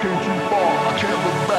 can't keep on. I can't look back.